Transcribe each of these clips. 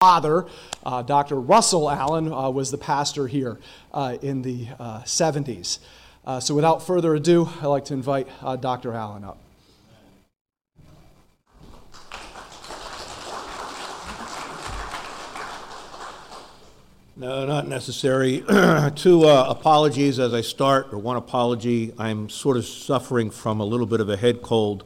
father, uh, Dr. Russell Allen, uh, was the pastor here uh, in the 70s. Uh, so without further ado, I'd like to invite uh, Dr. Allen up. No, not necessary. Two uh, apologies as I start, or one apology. I'm sort of suffering from a little bit of a head cold,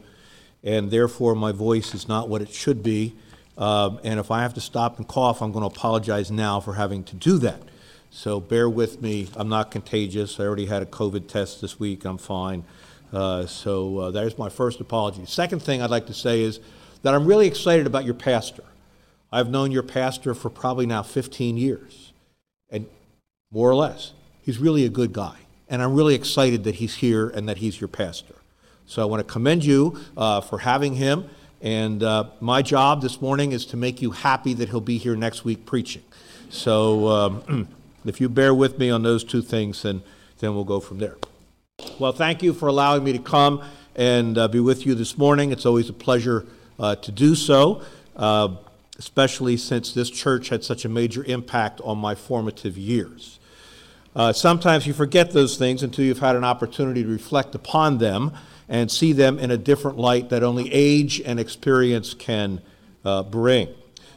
and therefore my voice is not what it should be. Um, and if I have to stop and cough, I'm going to apologize now for having to do that. So bear with me. I'm not contagious. I already had a COVID test this week. I'm fine. Uh, so uh, there's my first apology. Second thing I'd like to say is that I'm really excited about your pastor. I've known your pastor for probably now 15 years and more or less. He's really a good guy. And I'm really excited that he's here and that he's your pastor. So I want to commend you uh, for having him. And uh, my job this morning is to make you happy that he'll be here next week preaching. So um, if you bear with me on those two things, then, then we'll go from there. Well, thank you for allowing me to come and uh, be with you this morning. It's always a pleasure uh, to do so. Uh, especially since this church had such a major impact on my formative years. Uh, sometimes you forget those things until you've had an opportunity to reflect upon them and see them in a different light that only age and experience can uh, bring.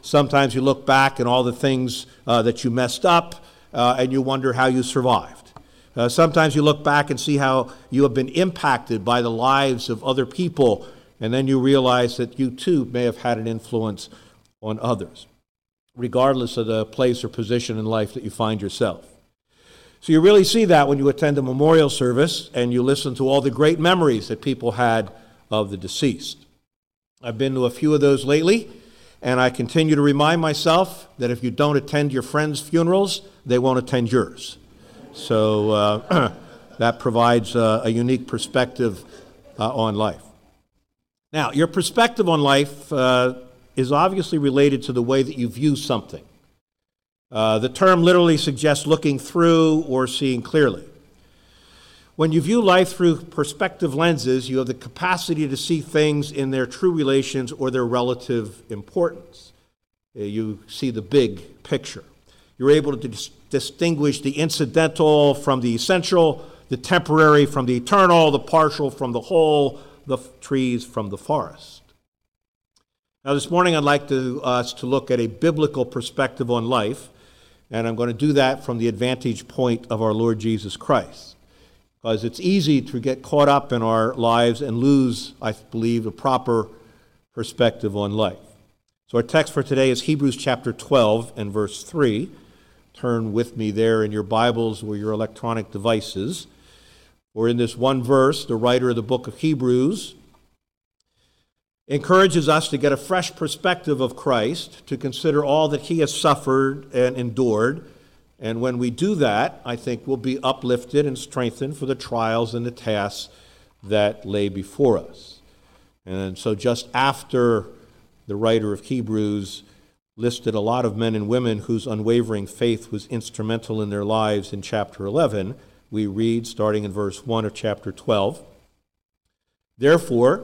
Sometimes you look back and all the things uh, that you messed up uh, and you wonder how you survived. Uh, sometimes you look back and see how you have been impacted by the lives of other people, and then you realize that you too may have had an influence on others, regardless of the place or position in life that you find yourself. So you really see that when you attend a memorial service and you listen to all the great memories that people had of the deceased. I've been to a few of those lately, and I continue to remind myself that if you don't attend your friends' funerals, they won't attend yours. So uh, that provides a unique perspective uh, on life. Now, your perspective on life uh, is obviously related to the way that you view something. Uh, the term literally suggests looking through or seeing clearly. When you view life through perspective lenses, you have the capacity to see things in their true relations or their relative importance. Uh, you see the big picture. You're able to dis- distinguish the incidental from the essential, the temporary from the eternal, the partial from the whole, the f- trees from the forest. Now, this morning I'd like to, us to look at a biblical perspective on life, and I'm going to do that from the advantage point of our Lord Jesus Christ. Because it's easy to get caught up in our lives and lose, I believe, a proper perspective on life. So, our text for today is Hebrews chapter 12 and verse 3. Turn with me there in your Bibles or your electronic devices. Or in this one verse, the writer of the book of Hebrews encourages us to get a fresh perspective of Christ, to consider all that he has suffered and endured. And when we do that, I think we'll be uplifted and strengthened for the trials and the tasks that lay before us. And so, just after the writer of Hebrews listed a lot of men and women whose unwavering faith was instrumental in their lives in chapter 11, we read, starting in verse 1 of chapter 12 Therefore,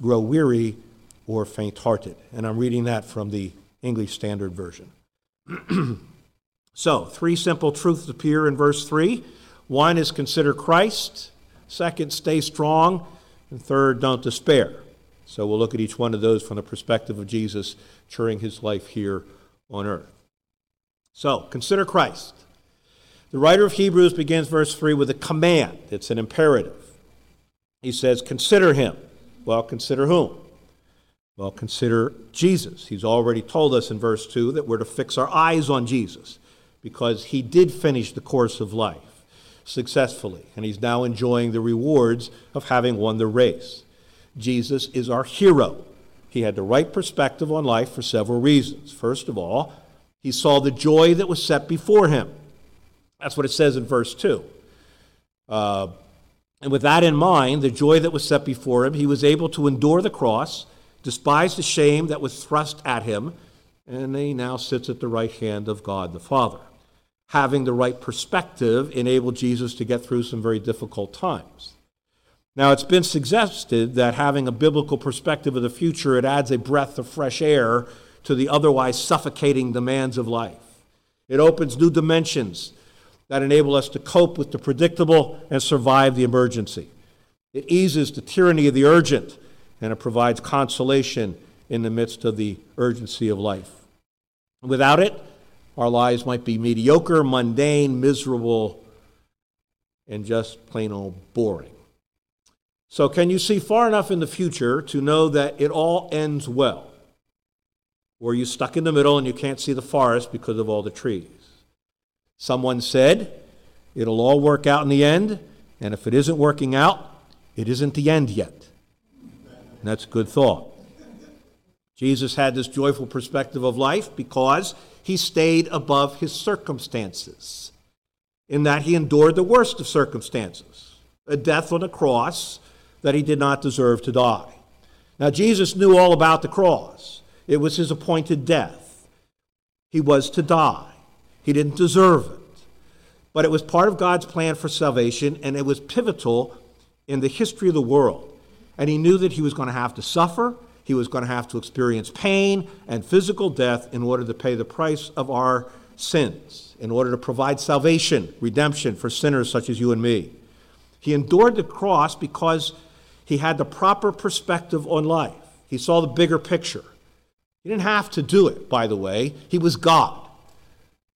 grow weary or faint hearted. And I'm reading that from the English Standard Version. so, three simple truths appear in verse 3. One is consider Christ, second, stay strong, and third, don't despair. So, we'll look at each one of those from the perspective of Jesus during his life here on earth. So, consider Christ. The writer of Hebrews begins verse 3 with a command, it's an imperative. He says, Consider him. Well, consider whom? Well, consider Jesus. He's already told us in verse 2 that we're to fix our eyes on Jesus because he did finish the course of life successfully, and he's now enjoying the rewards of having won the race. Jesus is our hero. he had the right perspective on life for several reasons. First of all, he saw the joy that was set before him. That's what it says in verse 2. Uh, and with that in mind, the joy that was set before him, he was able to endure the cross, despise the shame that was thrust at him, and he now sits at the right hand of God the Father. Having the right perspective enabled Jesus to get through some very difficult times. Now, it's been suggested that having a biblical perspective of the future, it adds a breath of fresh air to the otherwise suffocating demands of life. It opens new dimensions that enable us to cope with the predictable and survive the emergency. It eases the tyranny of the urgent, and it provides consolation in the midst of the urgency of life. Without it, our lives might be mediocre, mundane, miserable, and just plain old boring. So, can you see far enough in the future to know that it all ends well? Or are you stuck in the middle and you can't see the forest because of all the trees? Someone said, It'll all work out in the end, and if it isn't working out, it isn't the end yet. And that's a good thought. Jesus had this joyful perspective of life because he stayed above his circumstances, in that he endured the worst of circumstances a death on a cross that he did not deserve to die. Now, Jesus knew all about the cross, it was his appointed death. He was to die. He didn't deserve it. But it was part of God's plan for salvation, and it was pivotal in the history of the world. And he knew that he was going to have to suffer, he was going to have to experience pain and physical death in order to pay the price of our sins, in order to provide salvation, redemption for sinners such as you and me. He endured the cross because he had the proper perspective on life. He saw the bigger picture. He didn't have to do it, by the way. He was God.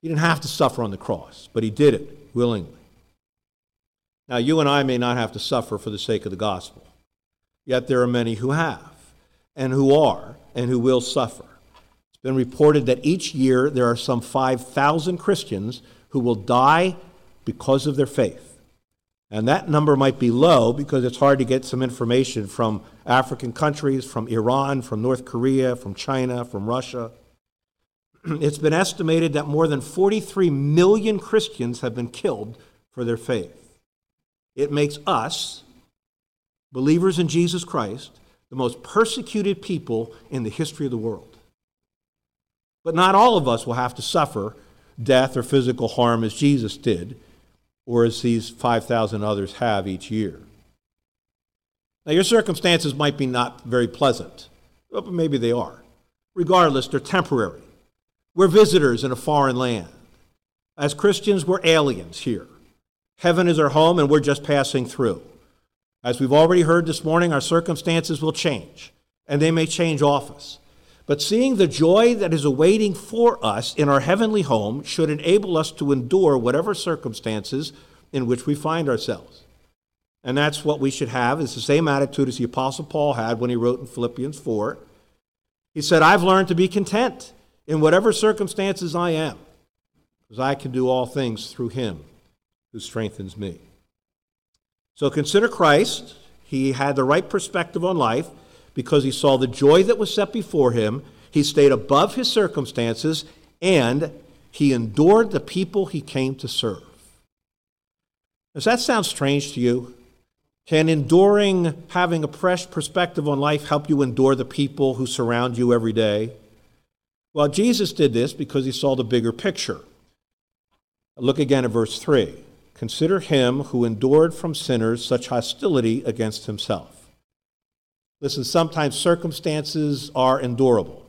He didn't have to suffer on the cross, but he did it willingly. Now, you and I may not have to suffer for the sake of the gospel, yet there are many who have, and who are, and who will suffer. It's been reported that each year there are some 5,000 Christians who will die because of their faith. And that number might be low because it's hard to get some information from African countries, from Iran, from North Korea, from China, from Russia. it's been estimated that more than 43 million Christians have been killed for their faith. It makes us, believers in Jesus Christ, the most persecuted people in the history of the world. But not all of us will have to suffer death or physical harm as Jesus did, or as these 5,000 others have each year. Now, your circumstances might be not very pleasant, but maybe they are. Regardless, they're temporary. We're visitors in a foreign land. As Christians, we're aliens here. Heaven is our home, and we're just passing through. As we've already heard this morning, our circumstances will change, and they may change office. But seeing the joy that is awaiting for us in our heavenly home should enable us to endure whatever circumstances in which we find ourselves. And that's what we should have. It's the same attitude as the Apostle Paul had when he wrote in Philippians 4. He said, I've learned to be content in whatever circumstances I am, because I can do all things through him who strengthens me. So consider Christ. He had the right perspective on life because he saw the joy that was set before him. He stayed above his circumstances and he endured the people he came to serve. Does that sound strange to you? Can enduring, having a fresh perspective on life, help you endure the people who surround you every day? Well, Jesus did this because he saw the bigger picture. Look again at verse 3. Consider him who endured from sinners such hostility against himself. Listen, sometimes circumstances are endurable,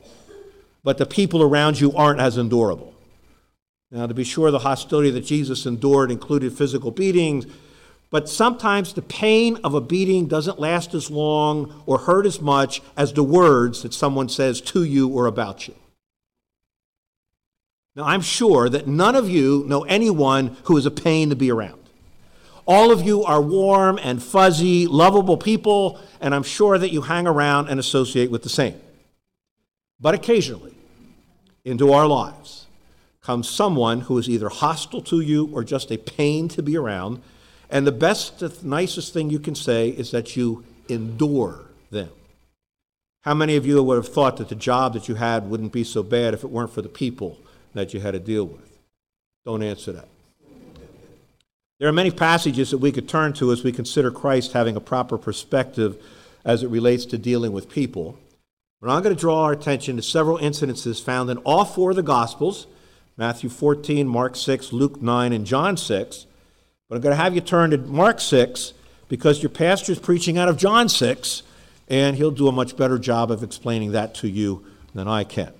but the people around you aren't as endurable. Now, to be sure, the hostility that Jesus endured included physical beatings, but sometimes the pain of a beating doesn't last as long or hurt as much as the words that someone says to you or about you. Now, I'm sure that none of you know anyone who is a pain to be around. All of you are warm and fuzzy, lovable people, and I'm sure that you hang around and associate with the same. But occasionally, into our lives comes someone who is either hostile to you or just a pain to be around, and the best, the nicest thing you can say is that you endure them. How many of you would have thought that the job that you had wouldn't be so bad if it weren't for the people that you had to deal with? Don't answer that. There are many passages that we could turn to as we consider Christ having a proper perspective as it relates to dealing with people. But I'm going to draw our attention to several incidences found in all four of the Gospels Matthew 14, Mark 6, Luke 9, and John 6. But I'm going to have you turn to Mark 6 because your pastor is preaching out of John 6, and he'll do a much better job of explaining that to you than I can.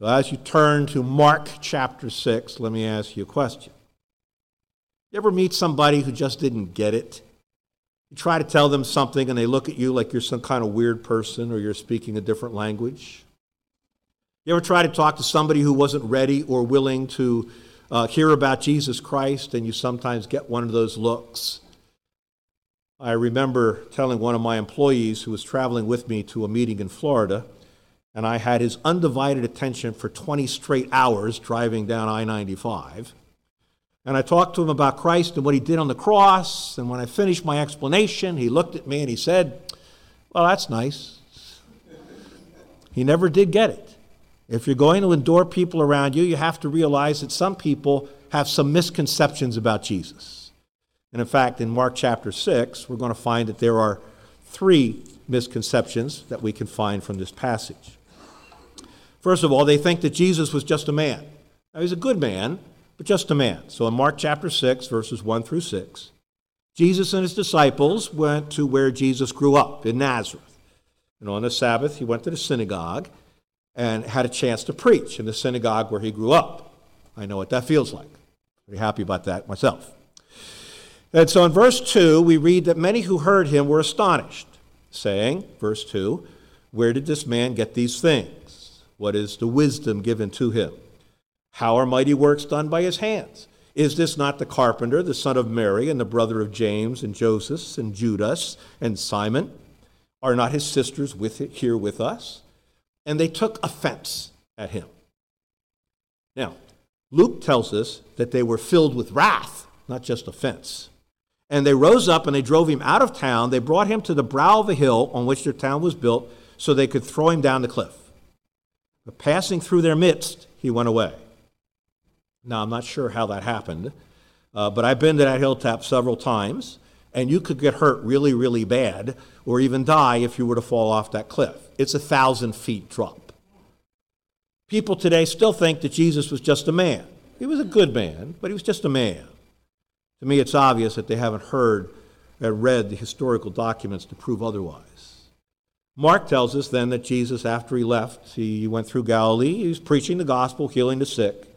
So as you turn to Mark chapter 6, let me ask you a question. You ever meet somebody who just didn't get it? You try to tell them something and they look at you like you're some kind of weird person or you're speaking a different language? You ever try to talk to somebody who wasn't ready or willing to uh, hear about Jesus Christ and you sometimes get one of those looks? I remember telling one of my employees who was traveling with me to a meeting in Florida, and I had his undivided attention for 20 straight hours driving down I 95. And I talked to him about Christ and what he did on the cross. And when I finished my explanation, he looked at me and he said, Well, that's nice. He never did get it. If you're going to endure people around you, you have to realize that some people have some misconceptions about Jesus. And in fact, in Mark chapter 6, we're going to find that there are three misconceptions that we can find from this passage. First of all, they think that Jesus was just a man. Now, he's a good man, but just a man. So in Mark chapter 6, verses 1 through 6, Jesus and his disciples went to where Jesus grew up, in Nazareth. And on the Sabbath, he went to the synagogue and had a chance to preach in the synagogue where he grew up. I know what that feels like. Pretty happy about that myself. And so in verse 2, we read that many who heard him were astonished, saying, verse 2, Where did this man get these things? What is the wisdom given to him? How are mighty works done by his hands? Is this not the carpenter, the son of Mary, and the brother of James, and Joseph, and Judas, and Simon? Are not his sisters with here with us? And they took offense at him. Now, Luke tells us that they were filled with wrath, not just offense. And they rose up and they drove him out of town. They brought him to the brow of a hill on which their town was built so they could throw him down the cliff. But passing through their midst, he went away. Now, I'm not sure how that happened, uh, but I've been to that hilltop several times, and you could get hurt really, really bad or even die if you were to fall off that cliff. It's a thousand feet drop. People today still think that Jesus was just a man. He was a good man, but he was just a man. To me, it's obvious that they haven't heard or read the historical documents to prove otherwise. Mark tells us then that Jesus, after he left, he went through Galilee, he was preaching the gospel, healing the sick.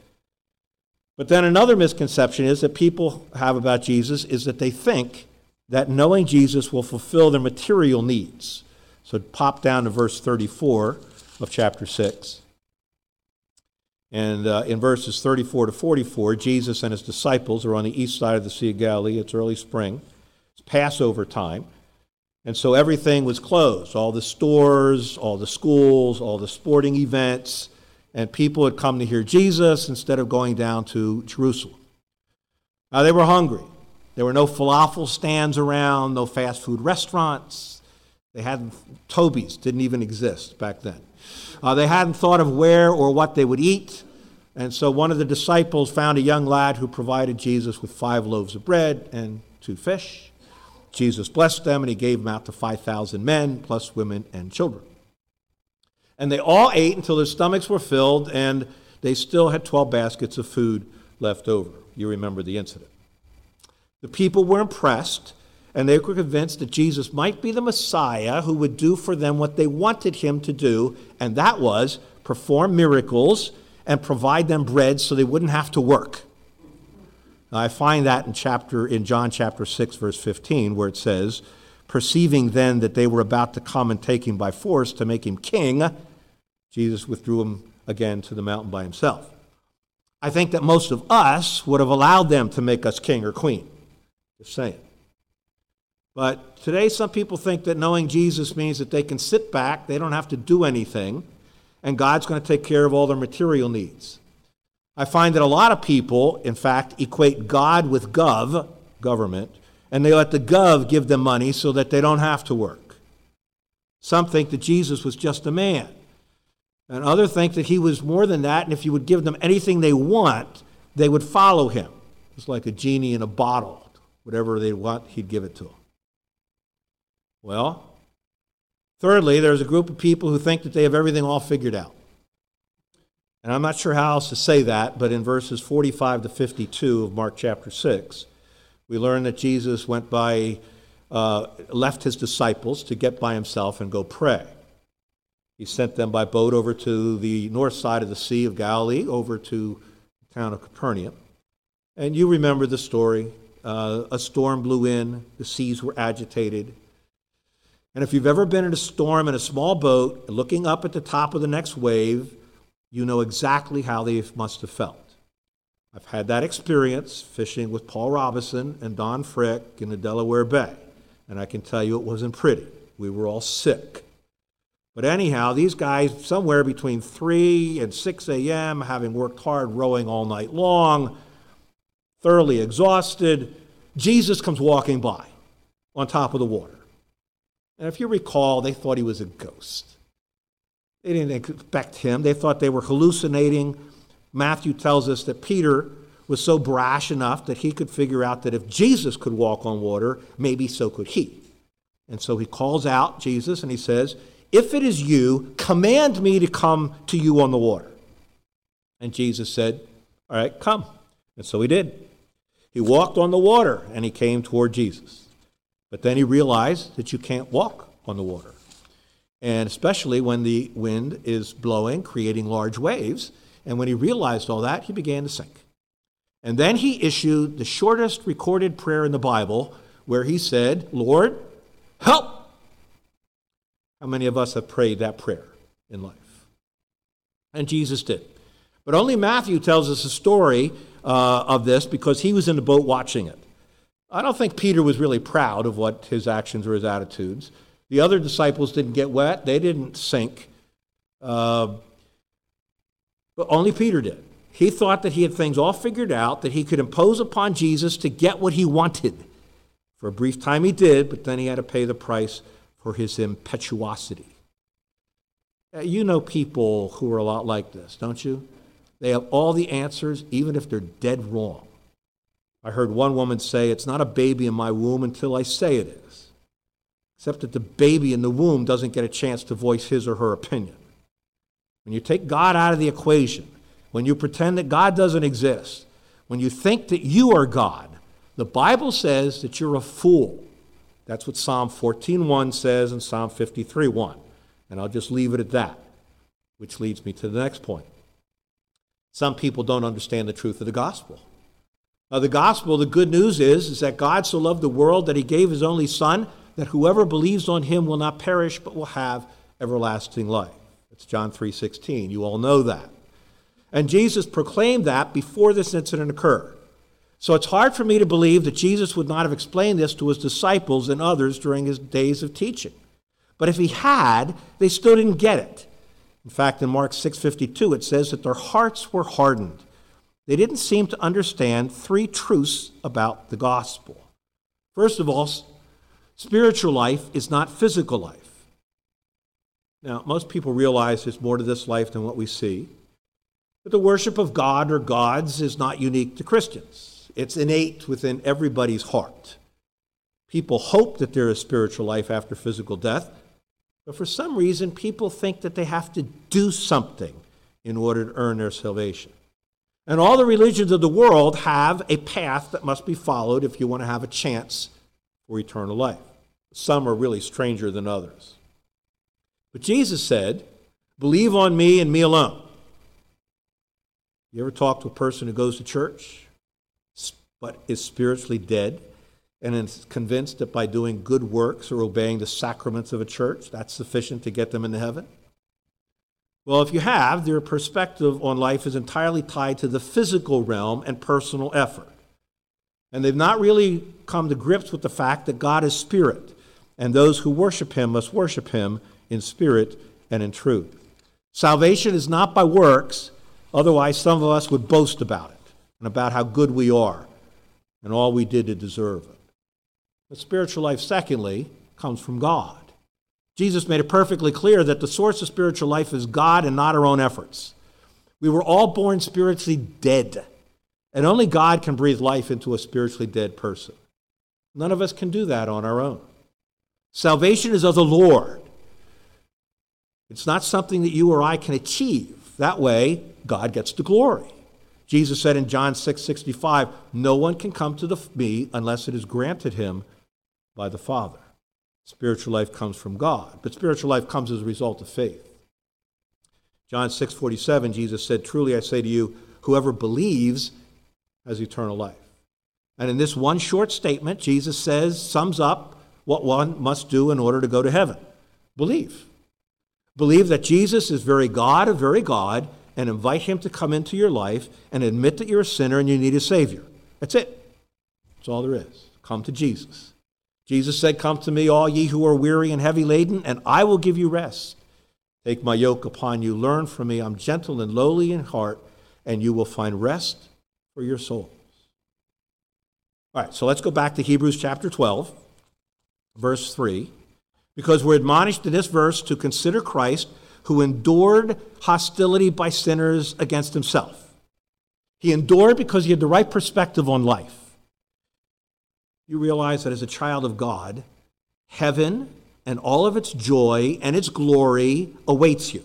But then another misconception is that people have about Jesus is that they think that knowing Jesus will fulfill their material needs. So pop down to verse 34 of chapter 6. And uh, in verses 34 to 44, Jesus and his disciples are on the east side of the Sea of Galilee. It's early spring, it's Passover time. And so everything was closed all the stores, all the schools, all the sporting events and people had come to hear Jesus instead of going down to Jerusalem. Now, they were hungry. There were no falafel stands around, no fast food restaurants. They hadn't, Toby's didn't even exist back then. Uh, they hadn't thought of where or what they would eat. And so one of the disciples found a young lad who provided Jesus with five loaves of bread and two fish. Jesus blessed them and he gave them out to 5,000 men, plus women and children. And they all ate until their stomachs were filled, and they still had 12 baskets of food left over. You remember the incident. The people were impressed, and they were convinced that Jesus might be the Messiah who would do for them what they wanted him to do, and that was perform miracles and provide them bread so they wouldn't have to work. I find that in chapter in John chapter 6 verse 15 where it says, "Perceiving then that they were about to come and take him by force to make him king, Jesus withdrew him again to the mountain by himself. I think that most of us would have allowed them to make us king or queen. Just saying. But today, some people think that knowing Jesus means that they can sit back, they don't have to do anything, and God's going to take care of all their material needs. I find that a lot of people, in fact, equate God with gov, government, and they let the gov give them money so that they don't have to work. Some think that Jesus was just a man. And others think that he was more than that, and if you would give them anything they want, they would follow him. It's like a genie in a bottle. Whatever they want, he'd give it to them. Well, thirdly, there's a group of people who think that they have everything all figured out. And I'm not sure how else to say that, but in verses 45 to 52 of Mark chapter 6, we learn that Jesus went by, uh, left his disciples to get by himself and go pray. He sent them by boat over to the north side of the Sea of Galilee, over to the town of Capernaum. And you remember the story. Uh, a storm blew in, the seas were agitated. And if you've ever been in a storm in a small boat, looking up at the top of the next wave, you know exactly how they must have felt. I've had that experience fishing with Paul Robinson and Don Frick in the Delaware Bay, and I can tell you it wasn't pretty. We were all sick. But anyhow, these guys, somewhere between 3 and 6 a.m., having worked hard rowing all night long, thoroughly exhausted, Jesus comes walking by on top of the water. And if you recall, they thought he was a ghost. They didn't expect him, they thought they were hallucinating. Matthew tells us that Peter was so brash enough that he could figure out that if Jesus could walk on water, maybe so could he. And so he calls out Jesus and he says, if it is you, command me to come to you on the water. And Jesus said, All right, come. And so he did. He walked on the water and he came toward Jesus. But then he realized that you can't walk on the water. And especially when the wind is blowing, creating large waves. And when he realized all that, he began to sink. And then he issued the shortest recorded prayer in the Bible, where he said, Lord, help how many of us have prayed that prayer in life? And Jesus did. But only Matthew tells us a story uh, of this because he was in the boat watching it. I don't think Peter was really proud of what his actions or his attitudes. The other disciples didn't get wet, they didn't sink. Uh, but only Peter did. He thought that he had things all figured out, that he could impose upon Jesus to get what he wanted. For a brief time he did, but then he had to pay the price for his impetuosity. You know people who are a lot like this, don't you? They have all the answers, even if they're dead wrong. I heard one woman say, It's not a baby in my womb until I say it is. Except that the baby in the womb doesn't get a chance to voice his or her opinion. When you take God out of the equation, when you pretend that God doesn't exist, when you think that you are God, the Bible says that you're a fool. That's what Psalm 14:1 says and Psalm 53:1. And I'll just leave it at that, which leads me to the next point. Some people don't understand the truth of the gospel. Now, the gospel, the good news is, is that God so loved the world that he gave his only Son, that whoever believes on him will not perish, but will have everlasting life. It's John 3:16. You all know that. And Jesus proclaimed that before this incident occurred. So it's hard for me to believe that Jesus would not have explained this to his disciples and others during his days of teaching. But if he had, they still didn't get it. In fact, in Mark 6:52 it says that their hearts were hardened. They didn't seem to understand three truths about the gospel. First of all, spiritual life is not physical life. Now, most people realize there's more to this life than what we see. But the worship of God or gods is not unique to Christians. It's innate within everybody's heart. People hope that there is spiritual life after physical death, but for some reason, people think that they have to do something in order to earn their salvation. And all the religions of the world have a path that must be followed if you want to have a chance for eternal life. Some are really stranger than others. But Jesus said, Believe on me and me alone. You ever talk to a person who goes to church? but is spiritually dead and is convinced that by doing good works or obeying the sacraments of a church, that's sufficient to get them into heaven? Well, if you have, their perspective on life is entirely tied to the physical realm and personal effort. And they've not really come to grips with the fact that God is spirit, and those who worship him must worship him in spirit and in truth. Salvation is not by works, otherwise, some of us would boast about it and about how good we are and all we did to deserve it. But spiritual life, secondly, comes from God. Jesus made it perfectly clear that the source of spiritual life is God and not our own efforts. We were all born spiritually dead, and only God can breathe life into a spiritually dead person. None of us can do that on our own. Salvation is of the Lord. It's not something that you or I can achieve. That way, God gets the glory. Jesus said in John 6 65, No one can come to the, me unless it is granted him by the Father. Spiritual life comes from God, but spiritual life comes as a result of faith. John 6 47, Jesus said, Truly I say to you, whoever believes has eternal life. And in this one short statement, Jesus says, sums up what one must do in order to go to heaven believe. Believe that Jesus is very God of very God and invite him to come into your life and admit that you're a sinner and you need a Savior. That's it. That's all there is. Come to Jesus. Jesus said, Come to me, all ye who are weary and heavy laden, and I will give you rest. Take my yoke upon you, learn from me. I'm gentle and lowly in heart, and you will find rest for your souls. All right, so let's go back to Hebrews chapter 12, verse 3, because we're admonished in this verse to consider Christ who endured hostility by sinners against himself. He endured because he had the right perspective on life. You realize that as a child of God, heaven and all of its joy and its glory awaits you.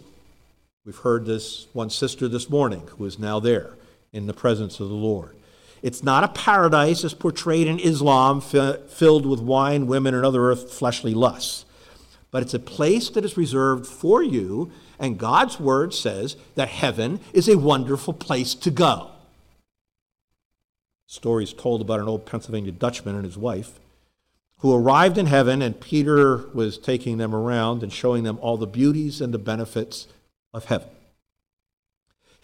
We've heard this one sister this morning who is now there in the presence of the Lord. It's not a paradise as portrayed in Islam, filled with wine, women, and other earth fleshly lusts but it's a place that is reserved for you, and God's word says that heaven is a wonderful place to go. Stories told about an old Pennsylvania Dutchman and his wife who arrived in heaven, and Peter was taking them around and showing them all the beauties and the benefits of heaven.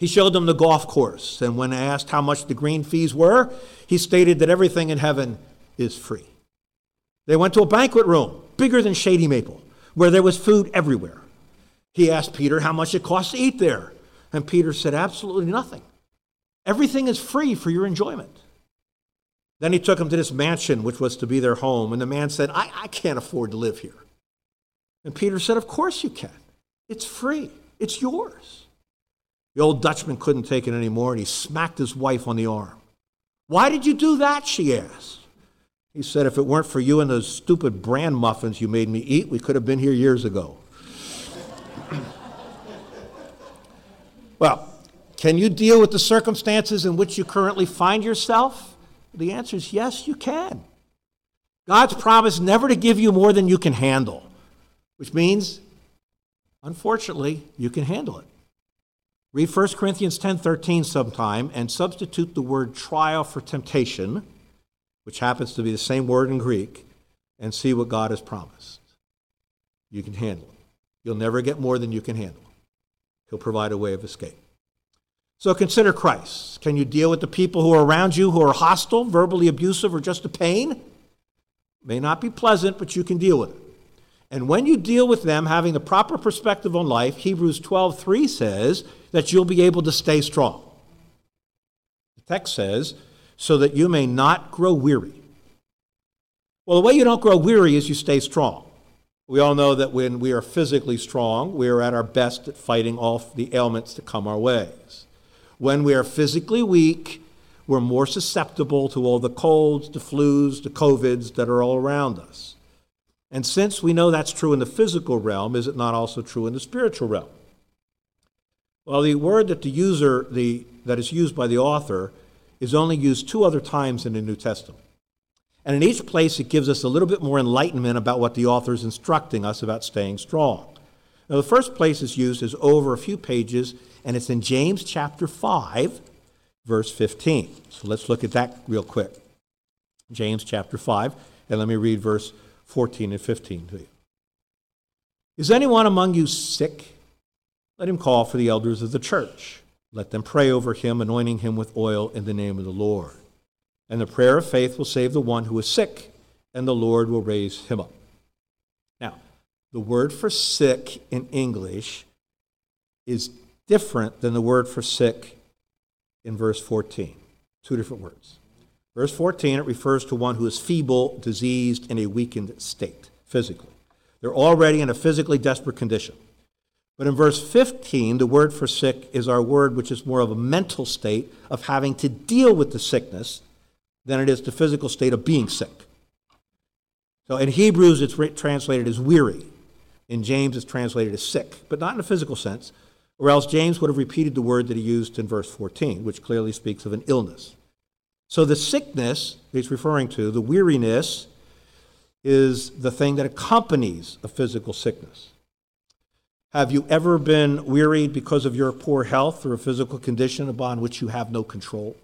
He showed them the golf course, and when asked how much the green fees were, he stated that everything in heaven is free. They went to a banquet room, bigger than Shady Maple where there was food everywhere. He asked Peter how much it cost to eat there. And Peter said, Absolutely nothing. Everything is free for your enjoyment. Then he took him to this mansion, which was to be their home. And the man said, I, I can't afford to live here. And Peter said, Of course you can. It's free, it's yours. The old Dutchman couldn't take it anymore, and he smacked his wife on the arm. Why did you do that? she asked. He said, If it weren't for you and those stupid bran muffins you made me eat, we could have been here years ago. well, can you deal with the circumstances in which you currently find yourself? The answer is yes, you can. God's promised never to give you more than you can handle, which means, unfortunately, you can handle it. Read 1 Corinthians 10:13 sometime and substitute the word trial for temptation which happens to be the same word in Greek, and see what God has promised. You can handle it. You'll never get more than you can handle. He'll provide a way of escape. So consider Christ. Can you deal with the people who are around you who are hostile, verbally abusive, or just a pain? May not be pleasant, but you can deal with it. And when you deal with them having the proper perspective on life, Hebrews 12:3 says that you'll be able to stay strong. The text says, so that you may not grow weary. Well, the way you don't grow weary is you stay strong. We all know that when we are physically strong, we are at our best at fighting off the ailments that come our ways. When we are physically weak, we're more susceptible to all the colds, the flus, the COVIDs that are all around us. And since we know that's true in the physical realm, is it not also true in the spiritual realm? Well, the word that the user, the, that is used by the author, is only used two other times in the New Testament. And in each place, it gives us a little bit more enlightenment about what the author is instructing us about staying strong. Now, the first place it's used is over a few pages, and it's in James chapter 5, verse 15. So let's look at that real quick. James chapter 5, and let me read verse 14 and 15 to you. Is anyone among you sick? Let him call for the elders of the church let them pray over him, anointing him with oil in the name of the Lord. And the prayer of faith will save the one who is sick, and the Lord will raise him up. Now, the word for sick in English is different than the word for sick in verse 14. Two different words. Verse 14, it refers to one who is feeble, diseased, in a weakened state physically. They're already in a physically desperate condition. But in verse 15, the word for sick is our word, which is more of a mental state of having to deal with the sickness than it is the physical state of being sick. So in Hebrews, it's translated as weary. In James, it's translated as sick, but not in a physical sense, or else James would have repeated the word that he used in verse 14, which clearly speaks of an illness. So the sickness he's referring to, the weariness, is the thing that accompanies a physical sickness. Have you ever been wearied because of your poor health or a physical condition upon which you have no control?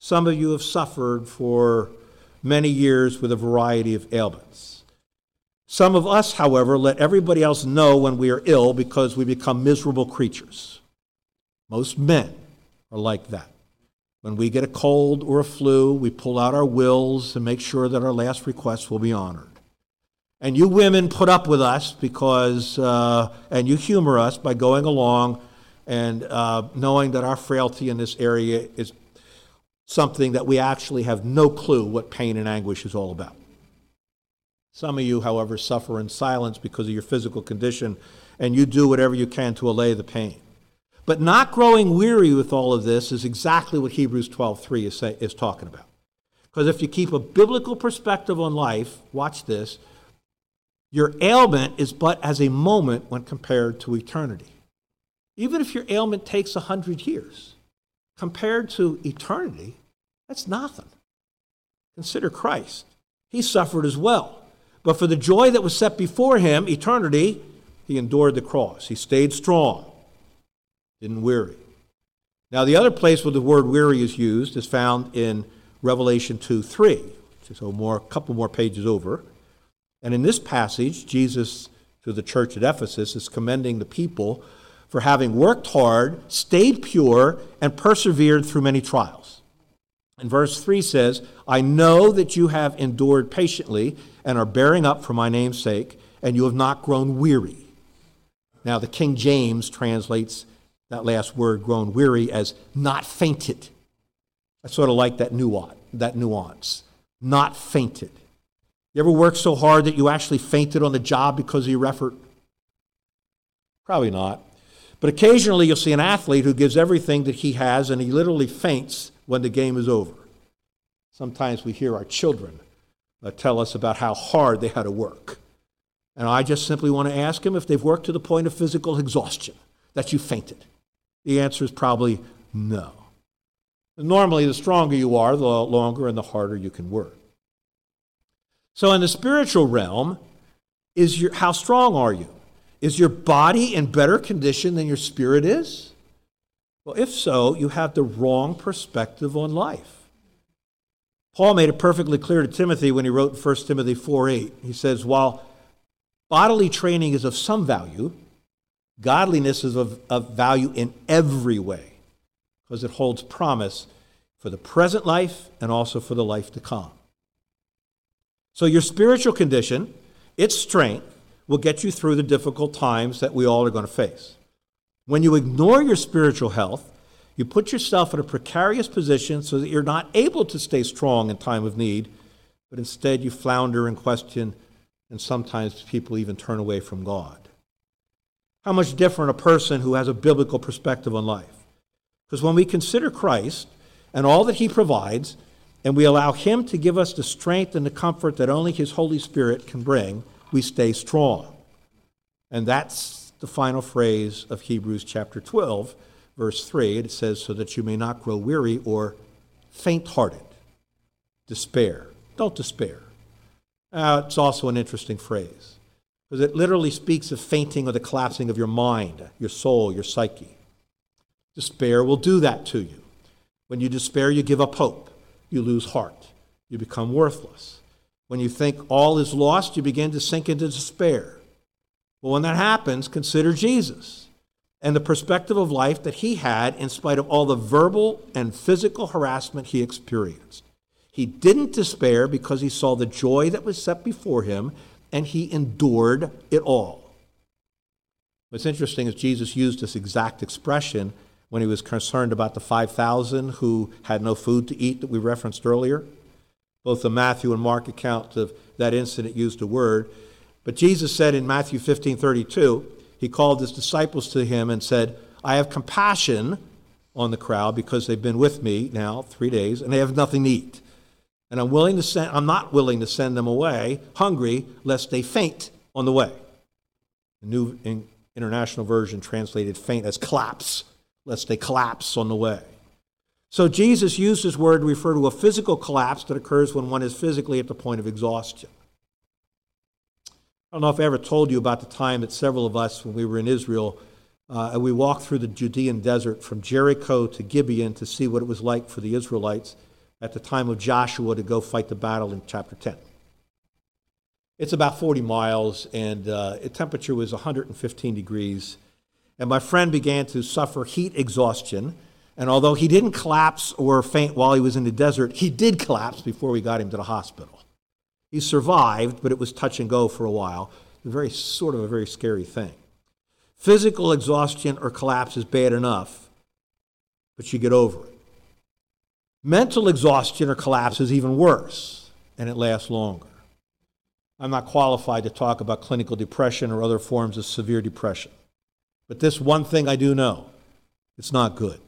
Some of you have suffered for many years with a variety of ailments. Some of us, however, let everybody else know when we are ill because we become miserable creatures. Most men are like that. When we get a cold or a flu, we pull out our wills and make sure that our last requests will be honored. And you women put up with us because, uh, and you humor us by going along and uh, knowing that our frailty in this area is something that we actually have no clue what pain and anguish is all about. Some of you, however, suffer in silence because of your physical condition, and you do whatever you can to allay the pain. But not growing weary with all of this is exactly what Hebrews 12:3 is, say, is talking about. Because if you keep a biblical perspective on life, watch this, your ailment is but as a moment when compared to eternity. Even if your ailment takes a hundred years, compared to eternity, that's nothing. Consider Christ. He suffered as well. But for the joy that was set before him, eternity, he endured the cross. He stayed strong, didn't weary. Now, the other place where the word weary is used is found in Revelation 2 3, so more, a couple more pages over. And in this passage, Jesus, to the church at Ephesus, is commending the people for having worked hard, stayed pure, and persevered through many trials. And verse 3 says, I know that you have endured patiently and are bearing up for my name's sake, and you have not grown weary. Now, the King James translates that last word, grown weary, as not fainted. I sort of like that nuance. That nuance. Not fainted. You ever worked so hard that you actually fainted on the job because of your effort? Probably not. But occasionally you'll see an athlete who gives everything that he has and he literally faints when the game is over. Sometimes we hear our children uh, tell us about how hard they had to work. And I just simply want to ask them if they've worked to the point of physical exhaustion, that you fainted. The answer is probably no. Normally, the stronger you are, the longer and the harder you can work. So, in the spiritual realm, is your, how strong are you? Is your body in better condition than your spirit is? Well, if so, you have the wrong perspective on life. Paul made it perfectly clear to Timothy when he wrote 1 Timothy 4 8. He says, While bodily training is of some value, godliness is of, of value in every way because it holds promise for the present life and also for the life to come. So, your spiritual condition, its strength, will get you through the difficult times that we all are going to face. When you ignore your spiritual health, you put yourself in a precarious position so that you're not able to stay strong in time of need, but instead you flounder and question, and sometimes people even turn away from God. How much different a person who has a biblical perspective on life? Because when we consider Christ and all that he provides, and we allow him to give us the strength and the comfort that only his Holy Spirit can bring, we stay strong. And that's the final phrase of Hebrews chapter 12, verse 3. It says, So that you may not grow weary or faint hearted, despair. Don't despair. Uh, it's also an interesting phrase because it literally speaks of fainting or the collapsing of your mind, your soul, your psyche. Despair will do that to you. When you despair, you give up hope, you lose heart, you become worthless. When you think all is lost, you begin to sink into despair. Well, when that happens, consider Jesus and the perspective of life that he had in spite of all the verbal and physical harassment he experienced. He didn't despair because he saw the joy that was set before him and he endured it all. What's interesting is Jesus used this exact expression when he was concerned about the 5,000 who had no food to eat that we referenced earlier. Both the Matthew and Mark accounts of that incident used the word. But Jesus said in Matthew 15 32, he called his disciples to him and said, I have compassion on the crowd because they've been with me now three days and they have nothing to eat. And I'm willing to send I'm not willing to send them away hungry lest they faint on the way. The New International Version translated faint as collapse, lest they collapse on the way. So Jesus used this word to refer to a physical collapse that occurs when one is physically at the point of exhaustion. I don't know if I ever told you about the time that several of us, when we were in Israel, uh, we walked through the Judean desert from Jericho to Gibeon to see what it was like for the Israelites at the time of Joshua to go fight the battle in chapter 10. It's about 40 miles, and uh, the temperature was 115 degrees. And my friend began to suffer heat exhaustion. And although he didn't collapse or faint while he was in the desert, he did collapse before we got him to the hospital. He survived, but it was touch and go for a while. A very sort of a very scary thing. Physical exhaustion or collapse is bad enough, but you get over it. Mental exhaustion or collapse is even worse, and it lasts longer. I'm not qualified to talk about clinical depression or other forms of severe depression. But this one thing I do know it's not good.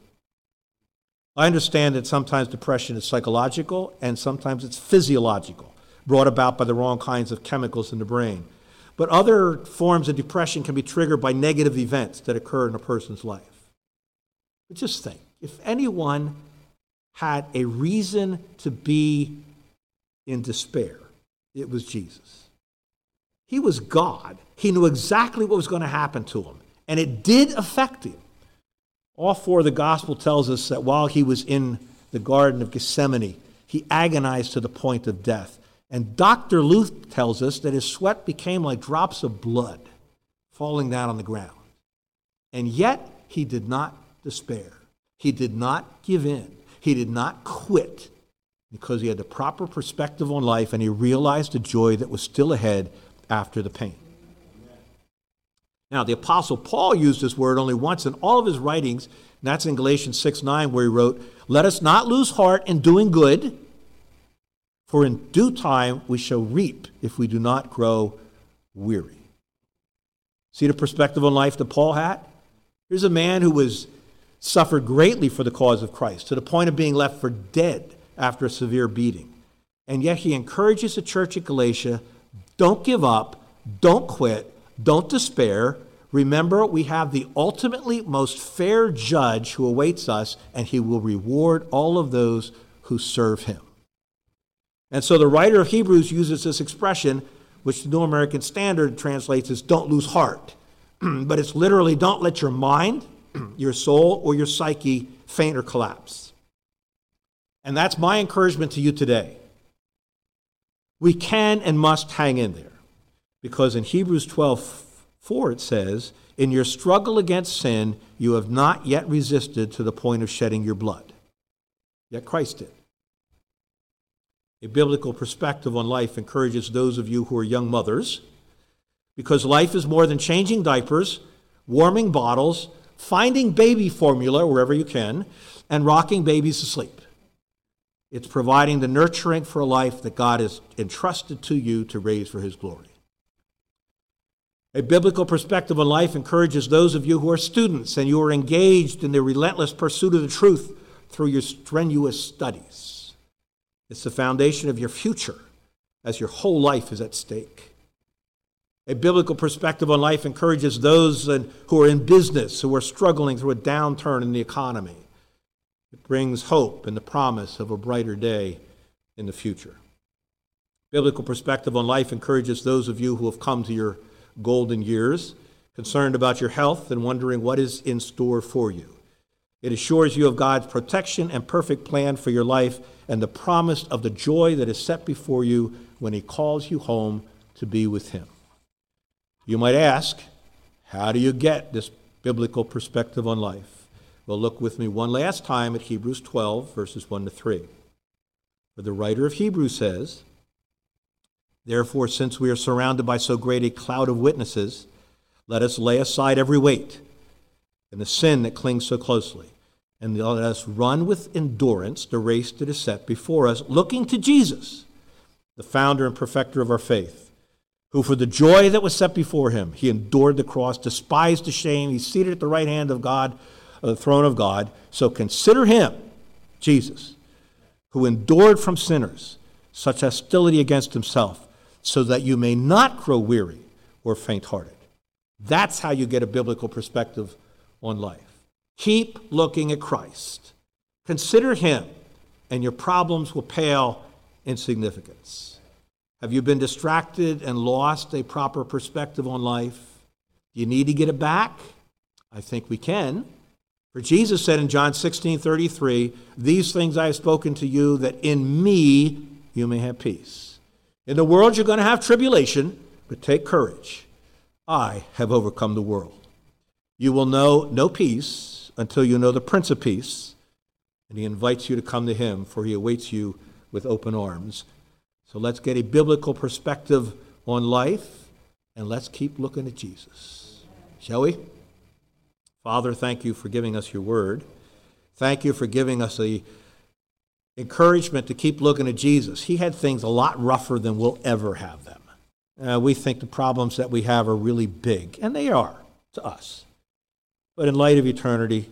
I understand that sometimes depression is psychological and sometimes it's physiological brought about by the wrong kinds of chemicals in the brain. But other forms of depression can be triggered by negative events that occur in a person's life. But just think if anyone had a reason to be in despair, it was Jesus. He was God. He knew exactly what was going to happen to him, and it did affect him. All four of the gospel tells us that while he was in the Garden of Gethsemane, he agonized to the point of death. And Dr. Luke tells us that his sweat became like drops of blood falling down on the ground. And yet, he did not despair. He did not give in. He did not quit because he had the proper perspective on life and he realized the joy that was still ahead after the pain. Now, the Apostle Paul used this word only once in all of his writings, and that's in Galatians 6 9, where he wrote, Let us not lose heart in doing good for in due time we shall reap if we do not grow weary. See the perspective on life that Paul had? Here's a man who was suffered greatly for the cause of Christ, to the point of being left for dead after a severe beating. And yet he encourages the church at Galatia don't give up, don't quit, don't despair. Remember, we have the ultimately most fair judge who awaits us, and he will reward all of those who serve him. And so the writer of Hebrews uses this expression, which the New American Standard translates as don't lose heart. but it's literally don't let your mind, your soul, or your psyche faint or collapse. And that's my encouragement to you today. We can and must hang in there. Because in Hebrews 12 4, it says, In your struggle against sin, you have not yet resisted to the point of shedding your blood. Yet Christ did. A biblical perspective on life encourages those of you who are young mothers because life is more than changing diapers, warming bottles, finding baby formula wherever you can, and rocking babies to sleep. It's providing the nurturing for a life that God has entrusted to you to raise for His glory. A biblical perspective on life encourages those of you who are students and you are engaged in the relentless pursuit of the truth through your strenuous studies. It's the foundation of your future as your whole life is at stake. A biblical perspective on life encourages those who are in business, who are struggling through a downturn in the economy. It brings hope and the promise of a brighter day in the future. Biblical perspective on life encourages those of you who have come to your golden years, concerned about your health and wondering what is in store for you. It assures you of God's protection and perfect plan for your life and the promise of the joy that is set before you when He calls you home to be with Him. You might ask, how do you get this biblical perspective on life? Well, look with me one last time at Hebrews 12, verses 1 to 3. For the writer of Hebrews says, Therefore, since we are surrounded by so great a cloud of witnesses, let us lay aside every weight and the sin that clings so closely. And let us run with endurance the race that is set before us, looking to Jesus, the founder and perfecter of our faith, who for the joy that was set before him, he endured the cross, despised the shame, he's seated at the right hand of God, of the throne of God. So consider him, Jesus, who endured from sinners such hostility against himself, so that you may not grow weary or faint hearted. That's how you get a biblical perspective on life. Keep looking at Christ. Consider him, and your problems will pale in significance. Have you been distracted and lost a proper perspective on life? Do you need to get it back? I think we can. For Jesus said in John 16 33, These things I have spoken to you, that in me you may have peace. In the world you're going to have tribulation, but take courage. I have overcome the world. You will know no peace until you know the Prince of Peace, and he invites you to come to him, for he awaits you with open arms. So let's get a biblical perspective on life, and let's keep looking at Jesus. Shall we? Father, thank you for giving us your word. Thank you for giving us the encouragement to keep looking at Jesus. He had things a lot rougher than we'll ever have them. Uh, we think the problems that we have are really big, and they are to us. But in light of eternity,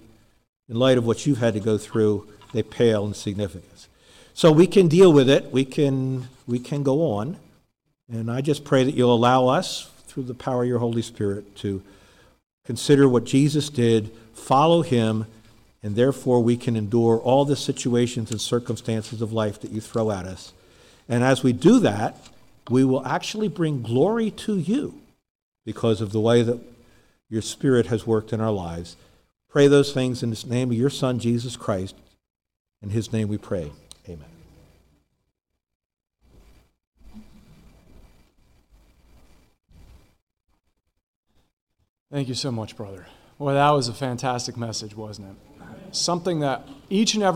in light of what you've had to go through, they pale in significance. So we can deal with it. We can, we can go on. And I just pray that you'll allow us, through the power of your Holy Spirit, to consider what Jesus did, follow him, and therefore we can endure all the situations and circumstances of life that you throw at us. And as we do that, we will actually bring glory to you because of the way that your Spirit has worked in our lives. Pray those things in the name of your Son, Jesus Christ. In his name we pray. Thank you so much, brother. Well, that was a fantastic message, wasn't it? Something that each and every